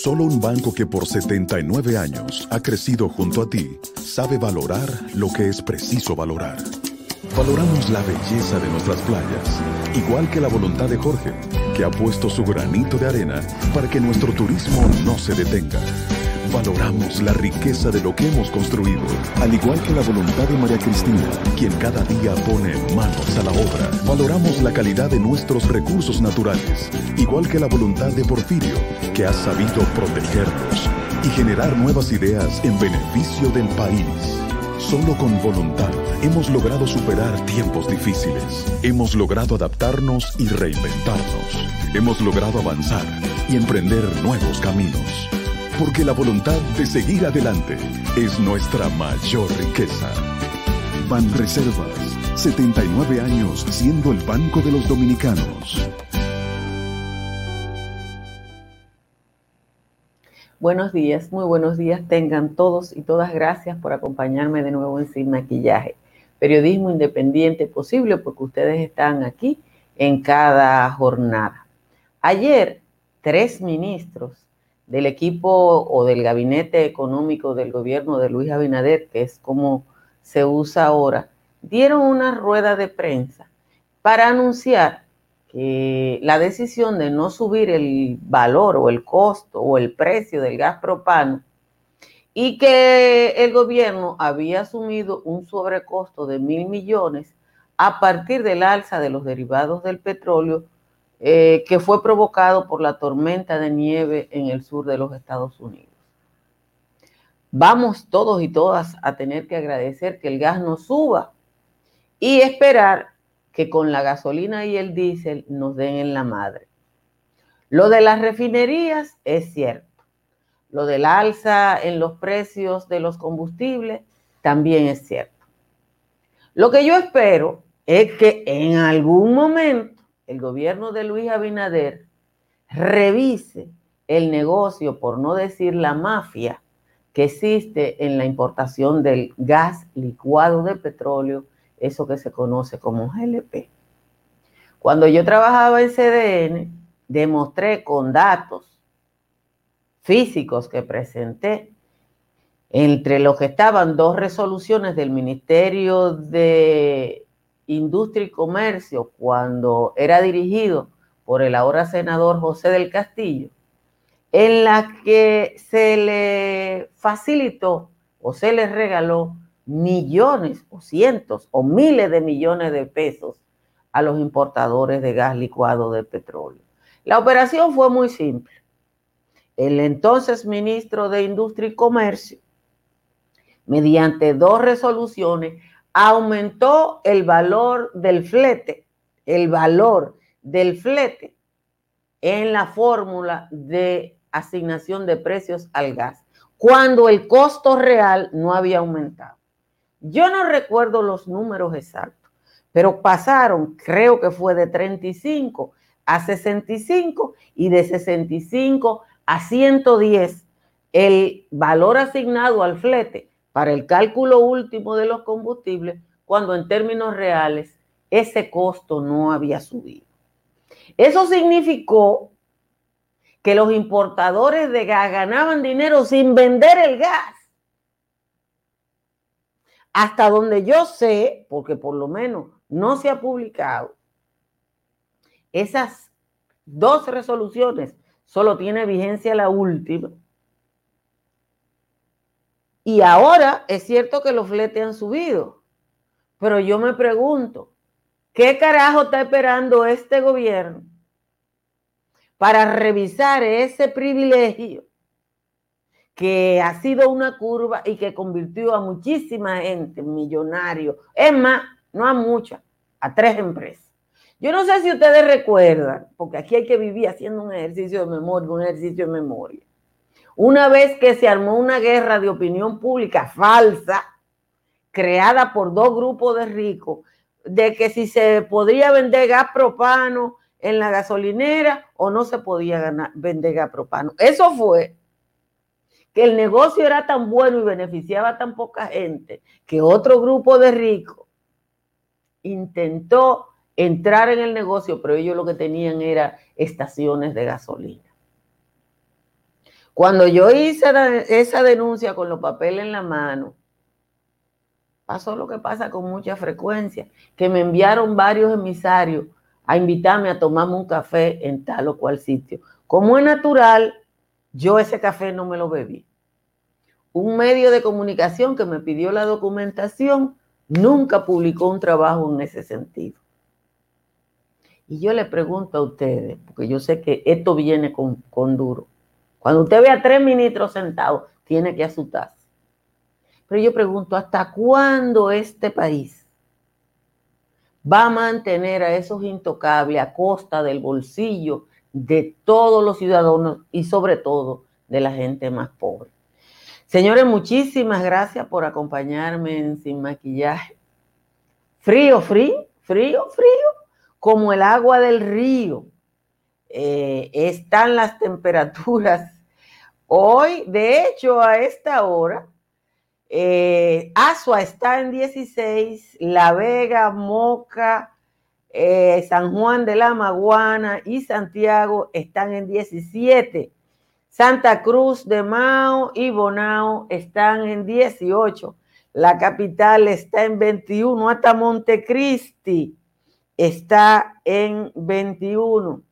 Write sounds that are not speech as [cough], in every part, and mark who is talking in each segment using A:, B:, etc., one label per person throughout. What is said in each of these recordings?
A: Solo un banco que por 79 años ha crecido junto a ti sabe valorar lo que es preciso valorar. Valoramos la belleza de nuestras playas, igual que la voluntad de Jorge, que ha puesto su granito de arena para que nuestro turismo no se detenga. Valoramos la riqueza de lo que hemos construido, al igual que la voluntad de María Cristina, quien cada día pone manos a la obra. Valoramos la calidad de nuestros recursos naturales, igual que la voluntad de Porfirio, que ha sabido protegerlos y generar nuevas ideas en beneficio del país. Solo con voluntad hemos logrado superar tiempos difíciles. Hemos logrado adaptarnos y reinventarnos. Hemos logrado avanzar y emprender nuevos caminos porque la voluntad de seguir adelante es nuestra mayor riqueza. Ban Reservas, 79 años siendo el banco de los dominicanos.
B: Buenos días, muy buenos días tengan todos y todas gracias por acompañarme de nuevo en Sin Maquillaje. Periodismo independiente posible porque ustedes están aquí en cada jornada. Ayer, tres ministros del equipo o del gabinete económico del gobierno de Luis Abinader, que es como se usa ahora, dieron una rueda de prensa para anunciar que la decisión de no subir el valor o el costo o el precio del gas propano y que el gobierno había asumido un sobrecosto de mil millones a partir del alza de los derivados del petróleo eh, que fue provocado por la tormenta de nieve en el sur de los Estados Unidos. Vamos todos y todas a tener que agradecer que el gas no suba y esperar que con la gasolina y el diésel nos den en la madre. Lo de las refinerías es cierto. Lo del alza en los precios de los combustibles también es cierto. Lo que yo espero es que en algún momento el gobierno de Luis Abinader revise el negocio, por no decir la mafia, que existe en la importación del gas licuado de petróleo, eso que se conoce como GLP. Cuando yo trabajaba en CDN, demostré con datos físicos que presenté, entre los que estaban dos resoluciones del Ministerio de Industria y Comercio, cuando era dirigido por el ahora senador José del Castillo, en la que se le facilitó o se le regaló millones o cientos o miles de millones de pesos a los importadores de gas licuado de petróleo. La operación fue muy simple. El entonces ministro de Industria y Comercio, mediante dos resoluciones, aumentó el valor del flete, el valor del flete en la fórmula de asignación de precios al gas, cuando el costo real no había aumentado. Yo no recuerdo los números exactos, pero pasaron, creo que fue de 35 a 65 y de 65 a 110 el valor asignado al flete para el cálculo último de los combustibles cuando en términos reales ese costo no había subido. Eso significó que los importadores de gas ganaban dinero sin vender el gas. Hasta donde yo sé, porque por lo menos no se ha publicado, esas dos resoluciones, solo tiene vigencia la última, y ahora es cierto que los fletes han subido, pero yo me pregunto, ¿qué carajo está esperando este gobierno para revisar ese privilegio que ha sido una curva y que convirtió a muchísima gente millonario? Es más, no a muchas, a tres empresas. Yo no sé si ustedes recuerdan, porque aquí hay que vivir haciendo un ejercicio de memoria, un ejercicio de memoria. Una vez que se armó una guerra de opinión pública falsa, creada por dos grupos de ricos, de que si se podría vender gas propano en la gasolinera o no se podía vender gas propano. Eso fue que el negocio era tan bueno y beneficiaba a tan poca gente que otro grupo de ricos intentó entrar en el negocio, pero ellos lo que tenían era estaciones de gasolina. Cuando yo hice esa denuncia con los papeles en la mano, pasó lo que pasa con mucha frecuencia, que me enviaron varios emisarios a invitarme a tomarme un café en tal o cual sitio. Como es natural, yo ese café no me lo bebí. Un medio de comunicación que me pidió la documentación nunca publicó un trabajo en ese sentido. Y yo le pregunto a ustedes, porque yo sé que esto viene con, con duro. Cuando usted ve a tres ministros sentados, tiene que asustarse. Pero yo pregunto, ¿hasta cuándo este país va a mantener a esos intocables a costa del bolsillo de todos los ciudadanos y sobre todo de la gente más pobre. Señores, muchísimas gracias por acompañarme en Sin Maquillaje. Frío, frío, frío, frío, como el agua del río. Eh, están las temperaturas. Hoy, de hecho, a esta hora, eh, Asua está en 16, La Vega, Moca, eh, San Juan de la Maguana y Santiago están en 17. Santa Cruz de Mao y Bonao están en 18. La capital está en 21. Hasta Montecristi está en 21.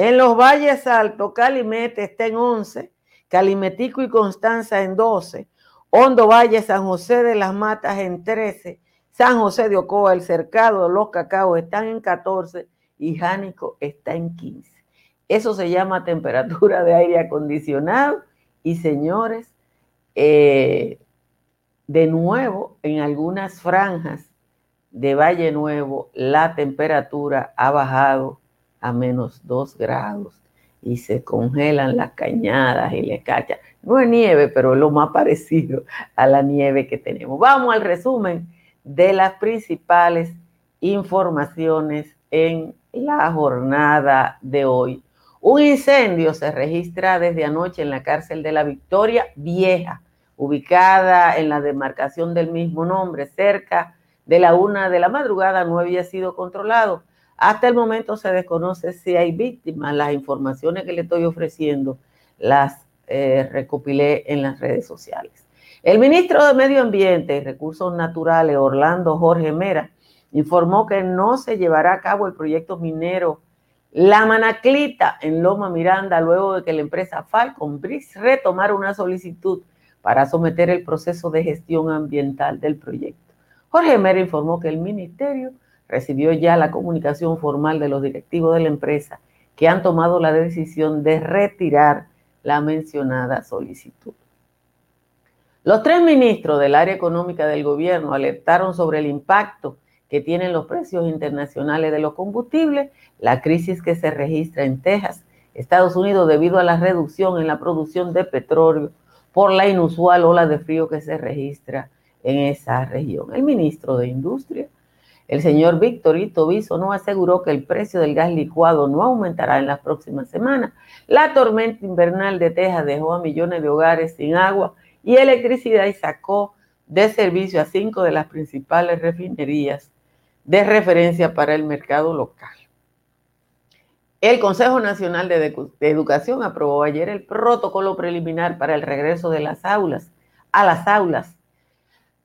B: En los Valles Altos, Calimete está en 11. Calimetico y Constanza en 12. Hondo Valle, San José de las Matas en 13, San José de Ocoa, El Cercado, Los Cacaos están en 14 y Jánico está en 15. Eso se llama temperatura de aire acondicionado y señores, eh, de nuevo en algunas franjas de Valle Nuevo la temperatura ha bajado a menos 2 grados y se congelan las cañadas y le cachan. No es nieve, pero es lo más parecido a la nieve que tenemos. Vamos al resumen de las principales informaciones en la jornada de hoy. Un incendio se registra desde anoche en la cárcel de la Victoria Vieja, ubicada en la demarcación del mismo nombre, cerca de la una de la madrugada, no había sido controlado. Hasta el momento se desconoce si hay víctimas. Las informaciones que le estoy ofreciendo las eh, recopilé en las redes sociales. El ministro de Medio Ambiente y Recursos Naturales, Orlando Jorge Mera, informó que no se llevará a cabo el proyecto minero La Manaclita en Loma Miranda luego de que la empresa Falcon Brix retomara una solicitud para someter el proceso de gestión ambiental del proyecto. Jorge Mera informó que el ministerio recibió ya la comunicación formal de los directivos de la empresa que han tomado la decisión de retirar la mencionada solicitud. Los tres ministros del área económica del gobierno alertaron sobre el impacto que tienen los precios internacionales de los combustibles, la crisis que se registra en Texas, Estados Unidos, debido a la reducción en la producción de petróleo por la inusual ola de frío que se registra en esa región. El ministro de Industria, el señor Víctor Ito no aseguró que el precio del gas licuado no aumentará en las próximas semanas. La tormenta invernal de Texas dejó a millones de hogares sin agua y electricidad y sacó de servicio a cinco de las principales refinerías de referencia para el mercado local. El Consejo Nacional de, Educación aprobó ayer el protocolo preliminar para el regreso de las aulas a las aulas.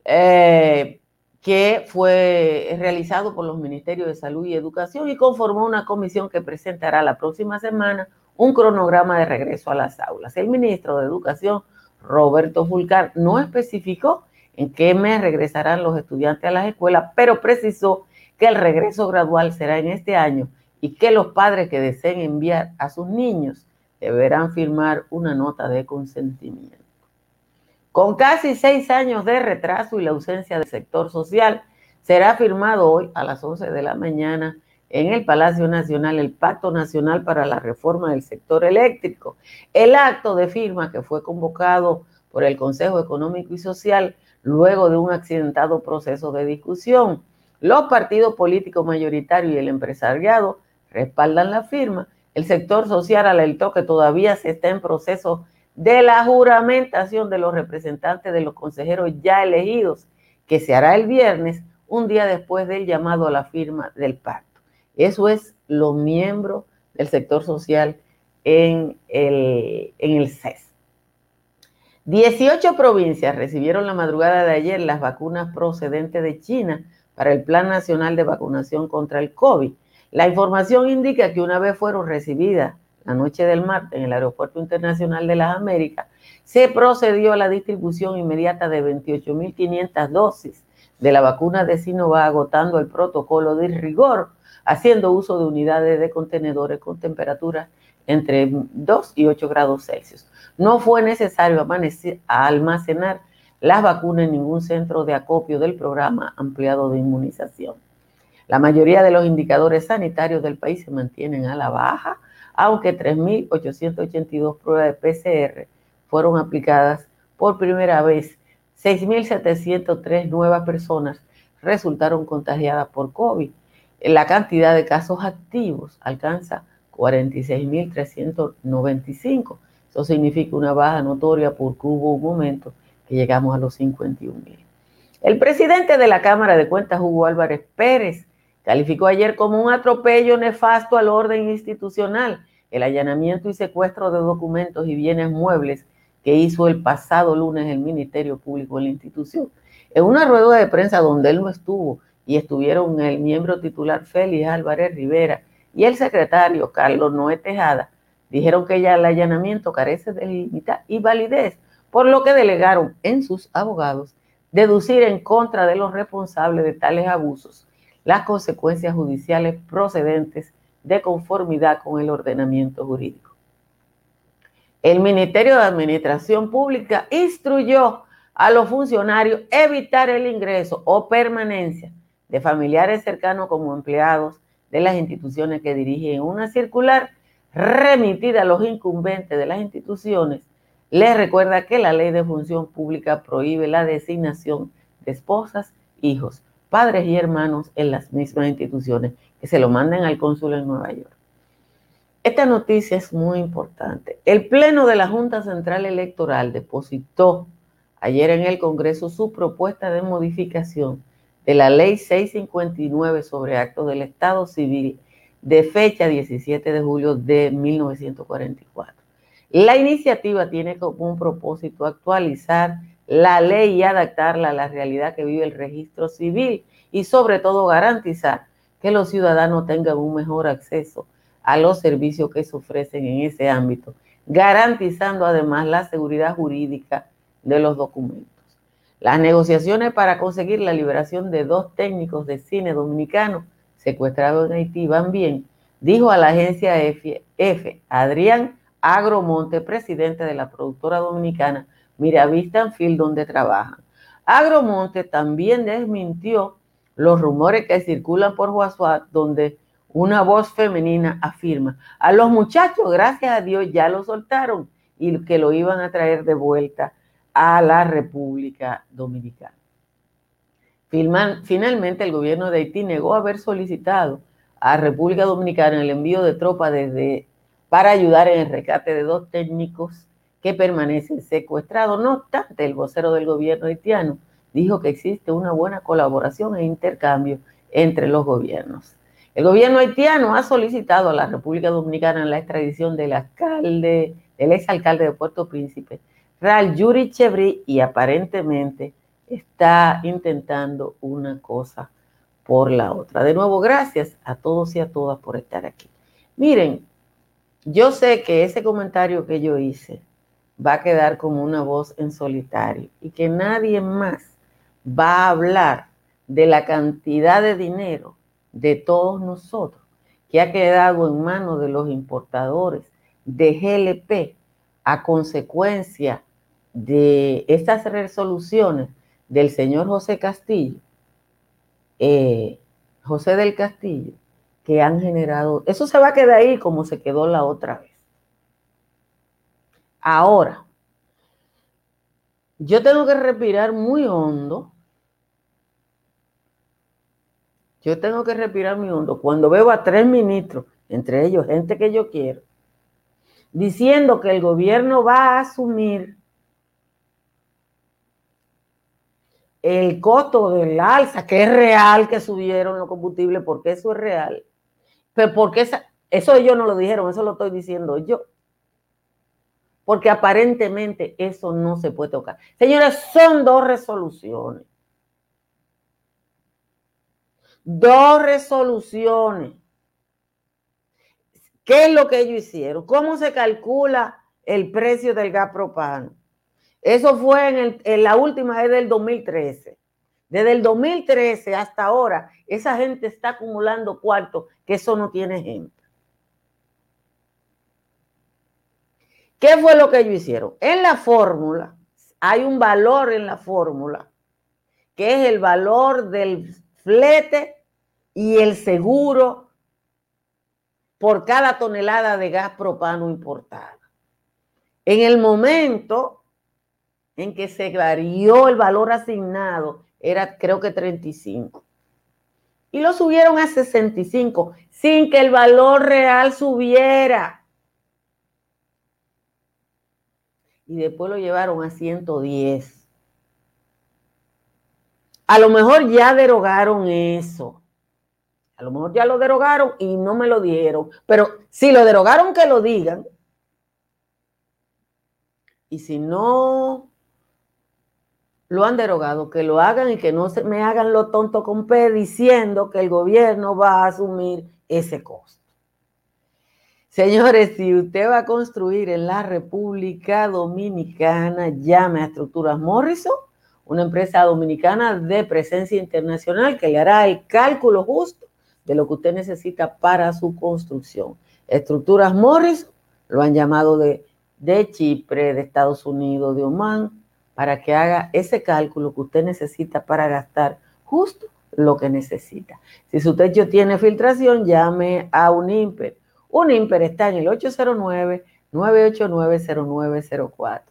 B: Eh, que fue realizado por los Ministerios de Salud y Educación y conformó una comisión que presentará la próxima semana un cronograma de regreso a las aulas. El ministro de Educación, Roberto Fulcar, no especificó en qué mes regresarán los estudiantes a las escuelas, pero precisó que el regreso gradual será en este año y que los padres que deseen enviar a sus niños deberán firmar una nota de consentimiento. Con casi seis años de retraso y la ausencia del sector social, será firmado hoy a las 11 de la mañana en el Palacio Nacional el Pacto Nacional para la Reforma del Sector Eléctrico. El acto de firma que fue convocado por el Consejo Económico y Social luego de un accidentado proceso de discusión. Los partidos políticos mayoritarios y el empresariado respaldan la firma. El sector social alertó que todavía se está en proceso de la juramentación de los representantes de los consejeros ya elegidos, que se hará el viernes, un día después del llamado a la firma del pacto. Eso es los miembros del sector social en el, en el CES. 18 provincias recibieron la madrugada de ayer las vacunas procedentes de China para el Plan Nacional de Vacunación contra el COVID. La información indica que una vez fueron recibidas la noche del martes en el Aeropuerto Internacional de las Américas, se procedió a la distribución inmediata de 28.500 dosis de la vacuna de Sinovac, agotando el protocolo de rigor, haciendo uso de unidades de contenedores con temperaturas entre 2 y 8 grados Celsius. No fue necesario almacenar las vacunas en ningún centro de acopio del programa ampliado de inmunización. La mayoría de los indicadores sanitarios del país se mantienen a la baja, aunque 3.882 pruebas de PCR fueron aplicadas por primera vez. 6.703 nuevas personas resultaron contagiadas por COVID. La cantidad de casos activos alcanza 46.395 eso significa una baja notoria porque hubo un momento que llegamos a los 51 mil. El presidente de la Cámara de Cuentas, Hugo Álvarez Pérez, calificó ayer como un atropello nefasto al orden institucional el allanamiento y secuestro de documentos y bienes muebles que hizo el pasado lunes el Ministerio Público en la institución. En una rueda de prensa donde él no estuvo y estuvieron el miembro titular Félix Álvarez Rivera y el secretario Carlos Noé Tejada, Dijeron que ya el allanamiento carece de límite y validez, por lo que delegaron en sus abogados deducir en contra de los responsables de tales abusos las consecuencias judiciales procedentes de conformidad con el ordenamiento jurídico. El Ministerio de Administración Pública instruyó a los funcionarios evitar el ingreso o permanencia de familiares cercanos como empleados de las instituciones que dirigen una circular remitida a los incumbentes de las instituciones, les recuerda que la ley de función pública prohíbe la designación de esposas, hijos, padres y hermanos en las mismas instituciones, que se lo manden al cónsul en Nueva York. Esta noticia es muy importante. El Pleno de la Junta Central Electoral depositó ayer en el Congreso su propuesta de modificación de la Ley 659 sobre actos del Estado Civil de fecha 17 de julio de 1944. La iniciativa tiene como un propósito actualizar la ley y adaptarla a la realidad que vive el registro civil y sobre todo garantizar que los ciudadanos tengan un mejor acceso a los servicios que se ofrecen en ese ámbito, garantizando además la seguridad jurídica de los documentos. Las negociaciones para conseguir la liberación de dos técnicos de cine dominicanos secuestrado en Haití van bien, dijo a la agencia F, Adrián Agromonte, presidente de la productora dominicana Miravista Field, donde trabajan. Agromonte también desmintió los rumores que circulan por WhatsApp, donde una voz femenina afirma, a los muchachos, gracias a Dios, ya lo soltaron y que lo iban a traer de vuelta a la República Dominicana. Finalmente, el gobierno de Haití negó haber solicitado a República Dominicana el envío de tropas desde, para ayudar en el rescate de dos técnicos que permanecen secuestrados. No obstante, el vocero del gobierno haitiano dijo que existe una buena colaboración e intercambio entre los gobiernos. El gobierno haitiano ha solicitado a la República Dominicana la extradición del alcalde, del exalcalde de Puerto Príncipe, Ral Yuri Chevry, y aparentemente está intentando una cosa por la otra. De nuevo, gracias a todos y a todas por estar aquí. Miren, yo sé que ese comentario que yo hice va a quedar como una voz en solitario y que nadie más va a hablar de la cantidad de dinero de todos nosotros que ha quedado en manos de los importadores de GLP a consecuencia de estas resoluciones del señor José Castillo, eh, José del Castillo, que han generado, eso se va a quedar ahí como se quedó la otra vez. Ahora, yo tengo que respirar muy hondo. Yo tengo que respirar muy hondo cuando veo a tres ministros, entre ellos gente que yo quiero, diciendo que el gobierno va a asumir el costo del alza, que es real que subieron los combustibles, porque eso es real. Pero porque eso ellos no lo dijeron, eso lo estoy diciendo yo. Porque aparentemente eso no se puede tocar. Señores, son dos resoluciones. Dos resoluciones. ¿Qué es lo que ellos hicieron? ¿Cómo se calcula el precio del gas propano? Eso fue en, la última vez del 2013. Desde el 2013 hasta ahora, esa gente está acumulando cuartos que eso no tiene gente. ¿Qué fue lo que ellos hicieron? En la fórmula, hay un valor en la fórmula, que es el valor del flete y el seguro por cada tonelada de gas propano importada. En el momento en que se varió el valor asignado, era creo que 35. Y lo subieron a 65 sin que el valor real subiera. Y después lo llevaron a 110. A lo mejor ya derogaron eso. A lo mejor ya lo derogaron y no me lo dieron. Pero si lo derogaron, que lo digan. Y si no lo han derogado, que lo hagan y que no se me hagan lo tonto con P diciendo que el gobierno va a asumir ese costo. Señores, si usted va a construir en la República Dominicana, llame a Estructuras Morrison, una empresa dominicana de presencia internacional que le hará el cálculo justo de lo que usted necesita para su construcción. Estructuras Morrison lo han llamado de, Chipre, de Estados Unidos, de Oman, para que haga ese cálculo que usted necesita para gastar justo lo que necesita. Si su techo tiene filtración, llame a un IMPER un IMPER está en el 809-989-0904.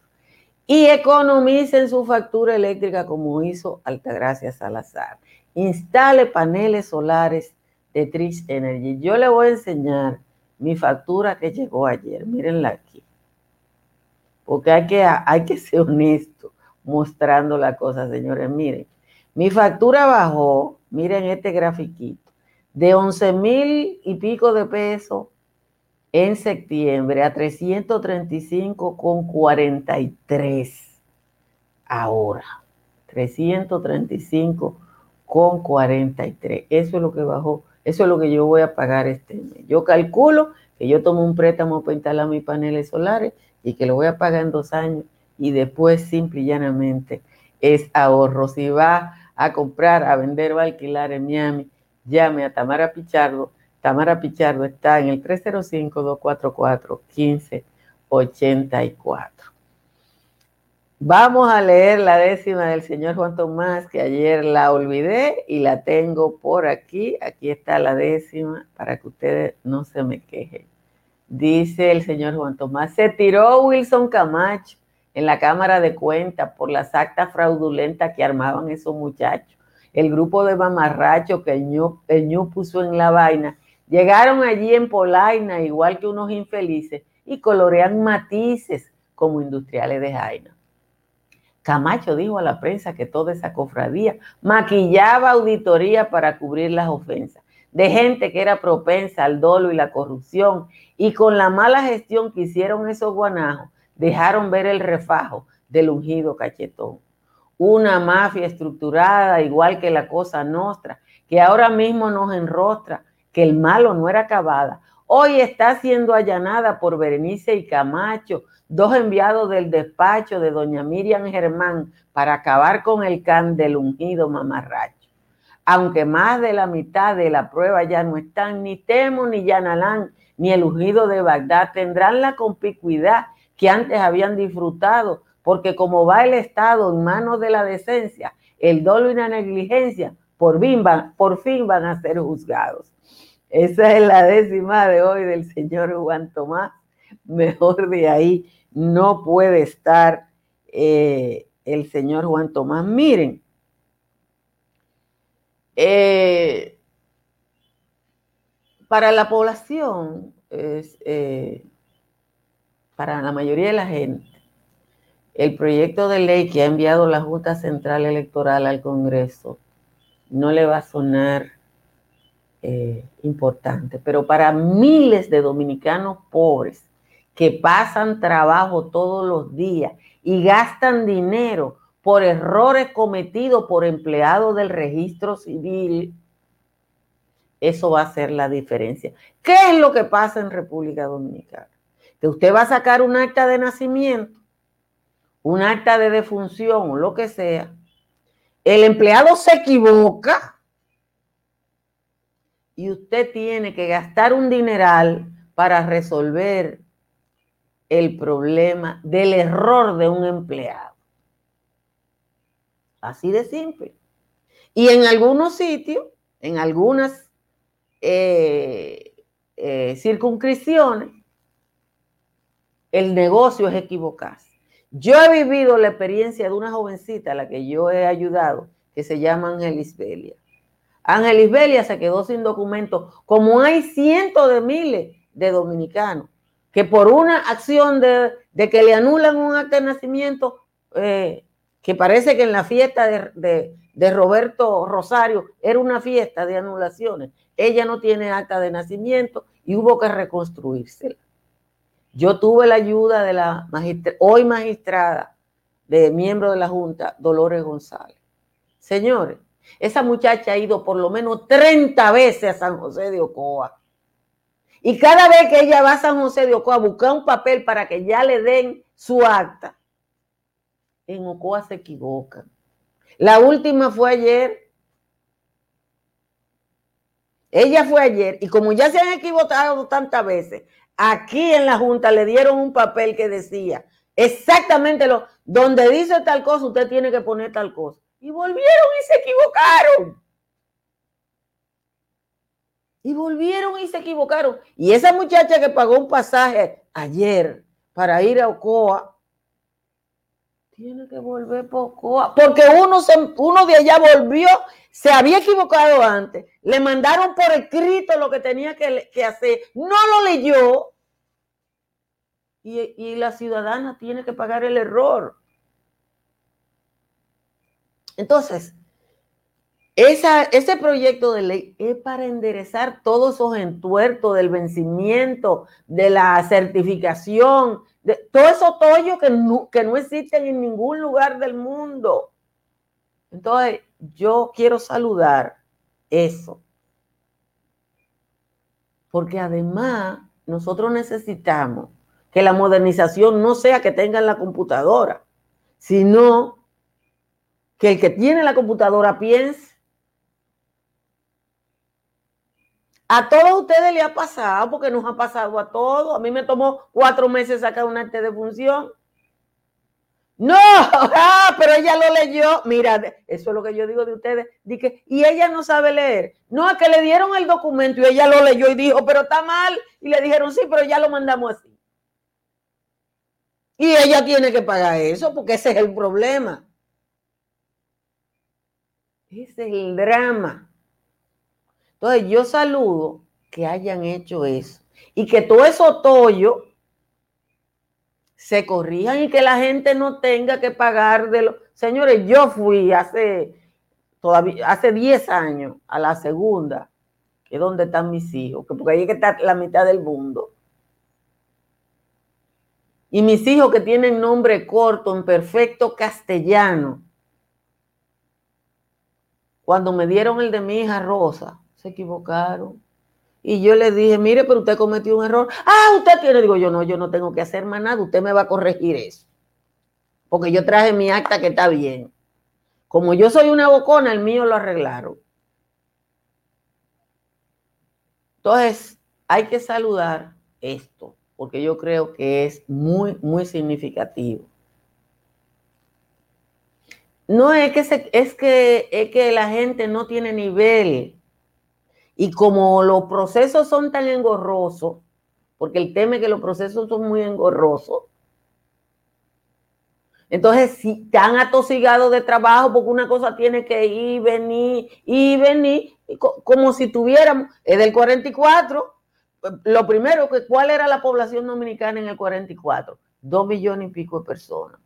B: Y economicen su factura eléctrica como hizo Altagracia Salazar. Instale paneles solares de Trix Energy. Yo le voy a enseñar mi factura que llegó ayer. Mírenla aquí. Porque hay que, hay que ser honesto mostrando la cosa, señores. Miren, mi factura bajó, miren este grafiquito, de 11 mil y pico de pesos en septiembre a 335,43 ahora. 335,43. Eso es lo que bajó, eso es lo que yo voy a pagar este mes. Yo calculo que yo tomo un préstamo para instalar mis paneles solares y que lo voy a pagar en dos años y después simple y llanamente es ahorro. Si va a comprar, a vender o a alquilar en Miami, llame a Tamara Pichardo Tamara Pichardo está en el 305-244-1584. Vamos a leer la décima del señor Juan Tomás, que ayer la olvidé y la tengo por aquí. Aquí está la décima para que ustedes no se me quejen. Dice el señor Juan Tomás, se tiró Wilson Camacho en la Cámara de Cuentas por las actas fraudulentas que armaban esos muchachos. El grupo de mamarrachos que el ñu, el ñu puso en la vaina Llegaron allí en Polaina, igual que unos infelices, y colorean matices como industriales de Jaina. Camacho dijo a la prensa que toda esa cofradía maquillaba auditoría para cubrir las ofensas de gente que era propensa al dolo y la corrupción y con la mala gestión que hicieron esos guanajos dejaron ver el refajo del ungido cachetón. Una mafia estructurada igual que la cosa nuestra que ahora mismo nos enrostra que el malo no era acabada, hoy está siendo allanada por Berenice y Camacho, dos enviados del despacho de doña Miriam Germán para acabar con el can del ungido mamarracho. Aunque más de la mitad de la prueba ya no están, ni Temo, ni Yanalán, ni el ungido de Bagdad tendrán la conspicuidad que antes habían disfrutado, porque como va el Estado en manos de la decencia, el dolo y la negligencia, por fin van, por fin van a ser juzgados. Esa es la décima de hoy del señor Juan Tomás. Mejor de ahí no puede estar eh, el señor Juan Tomás. Miren, eh, para la población, eh, para la mayoría de la gente, el proyecto de ley que ha enviado la Junta Central Electoral al Congreso no le va a sonar eh, importante, pero para miles de dominicanos pobres que pasan trabajo todos los días y gastan dinero por errores cometidos por empleados del registro civil, eso va a ser la diferencia. ¿Qué es lo que pasa en República Dominicana? Que usted va a sacar un acta de nacimiento, un acta de defunción lo que sea. El empleado se equivoca y usted tiene que gastar un dineral para resolver el problema del error de un empleado. Así de simple. Y en algunos sitios, en algunas eh, eh, circunscripciones, el negocio es equivocarse. Yo he vivido la experiencia de una jovencita a la que yo he ayudado, que se llama Ángelis Belia. Ángelis Belia se quedó sin documentos, como hay cientos de miles de dominicanos que por una acción de, que le anulan un acta de nacimiento, eh, que parece que en la fiesta de, de, Roberto Rosario era una fiesta de anulaciones, ella no tiene acta de nacimiento y hubo que reconstruírsela. Yo tuve la ayuda de la hoy magistrada, de miembro de la Junta, Dolores González. Señores, esa muchacha ha ido por lo menos 30 veces a San José de Ocoa y cada vez que ella va a San José de Ocoa a buscar un papel para que ya le den su acta, en Ocoa se equivocan. La última fue ayer. Ella fue ayer y como ya se han equivocado tantas veces, aquí en la Junta le dieron un papel que decía exactamente lo, donde dice tal cosa, usted tiene que poner tal cosa. Y volvieron y se equivocaron. Y volvieron y se equivocaron. Y esa muchacha que pagó un pasaje ayer para ir a Ocoa, tiene que volver por Ocoa. Porque uno, uno de allá volvió, se había equivocado antes. Le mandaron por escrito lo que tenía que, hacer. No lo leyó. Y, y la ciudadana tiene que pagar el error. Entonces, ese proyecto de ley es para enderezar todos esos entuertos del vencimiento, de la certificación, de todo eso tollo que no, que no existen en ningún lugar del mundo. Entonces, yo quiero saludar eso. Porque además, nosotros necesitamos que la modernización no sea que tengan la computadora, sino que el que tiene la computadora piense A todos ustedes le ha pasado, porque nos ha pasado a todos. A mí me tomó cuatro meses sacar un arte de función. No, [laughs] ah, pero ella lo leyó. Mira, eso es lo que yo digo de ustedes. Dije, y ella no sabe leer. No, es que le dieron el documento y ella lo leyó y dijo, pero está mal. Y le dijeron, sí, pero ya lo mandamos así. Y ella tiene que pagar eso porque ese es el problema. Ese es el drama. Entonces yo saludo que hayan hecho eso y que todo eso tollo se corrijan y que la gente no tenga que pagar de los... Señores, yo fui hace, todavía, hace 10 años a la segunda, que es donde están mis hijos, que porque ahí que está la mitad del mundo. Y mis hijos que tienen nombre corto en perfecto castellano, cuando me dieron el de mi hija Rosa, se equivocaron. Y yo le dije, mire, pero usted cometió un error. Ah, usted tiene. Digo, yo no, yo no tengo que hacer más nada. Usted me va a corregir eso. Porque yo traje mi acta que está bien. Como yo soy una bocona, el mío lo arreglaron. Entonces, hay que saludar esto, porque yo creo que es muy, muy significativo. No es que, es que, es que la gente no tiene nivel y como los procesos son tan engorrosos, porque el tema es que los procesos son muy engorrosos, entonces si están atosigados de trabajo, porque una cosa tiene que ir, venir, y venir, como si tuviéramos, es del 44, lo primero, que ¿cuál era la población dominicana en el 44? Dos millones y pico de personas.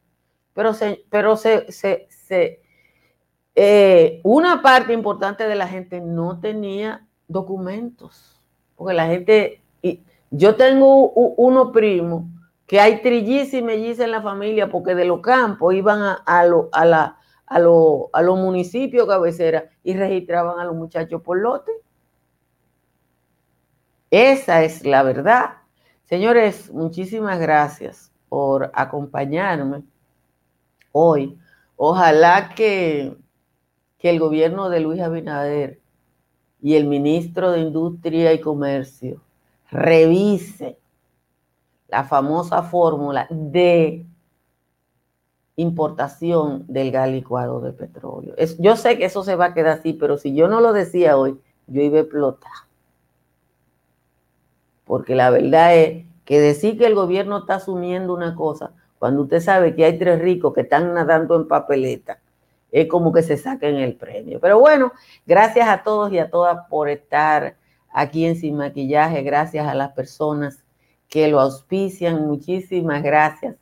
B: Pero se, pero se, se, eh, una parte importante de la gente no tenía documentos. Porque la gente, y yo tengo uno primo que hay trillizas y mellizas en la familia porque de los campos iban a, a, a, la, a, a los municipios cabeceras y registraban a los muchachos por lote. Esa es la verdad. Señores, muchísimas gracias por acompañarme hoy. Ojalá que, que el gobierno de Luis Abinader y el ministro de Industria y Comercio revise la famosa fórmula de importación del gas licuado de petróleo. Yo sé que eso se va a quedar así, pero si yo no lo decía hoy, yo iba a explotar. Porque la verdad es que decir que el gobierno está asumiendo una cosa, cuando usted sabe que hay tres ricos que están nadando en papeleta, es como que se saquen el premio. Pero bueno, gracias a todos y a todas por estar aquí en Sin Maquillaje, gracias a las personas que lo auspician, muchísimas gracias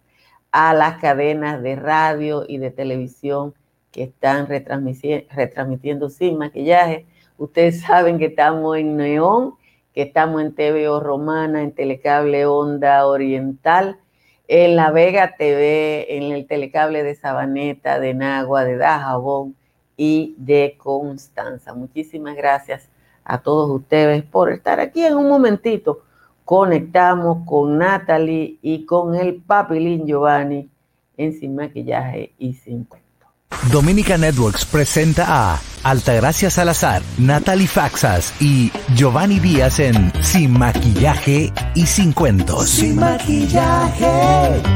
B: a las cadenas de radio y de televisión que están retransmitiendo, Sin Maquillaje. Ustedes saben que estamos en Neón, que estamos en TVO Romana, en Telecable Onda Oriental, en La Vega TV, en el Telecable de Sabaneta, de Nagua, de Dajabón y de Constanza. Muchísimas gracias a todos ustedes por estar aquí en un momentito. Conectamos con Natalie y con el papilín Giovanni en Sin Maquillaje y Sin Cuento.
C: Dominica Networks presenta a Altagracia Salazar, Natalie Faxas y Giovanni Díaz en Sin Maquillaje y Sin Cuentos.
D: Sin Maquillaje.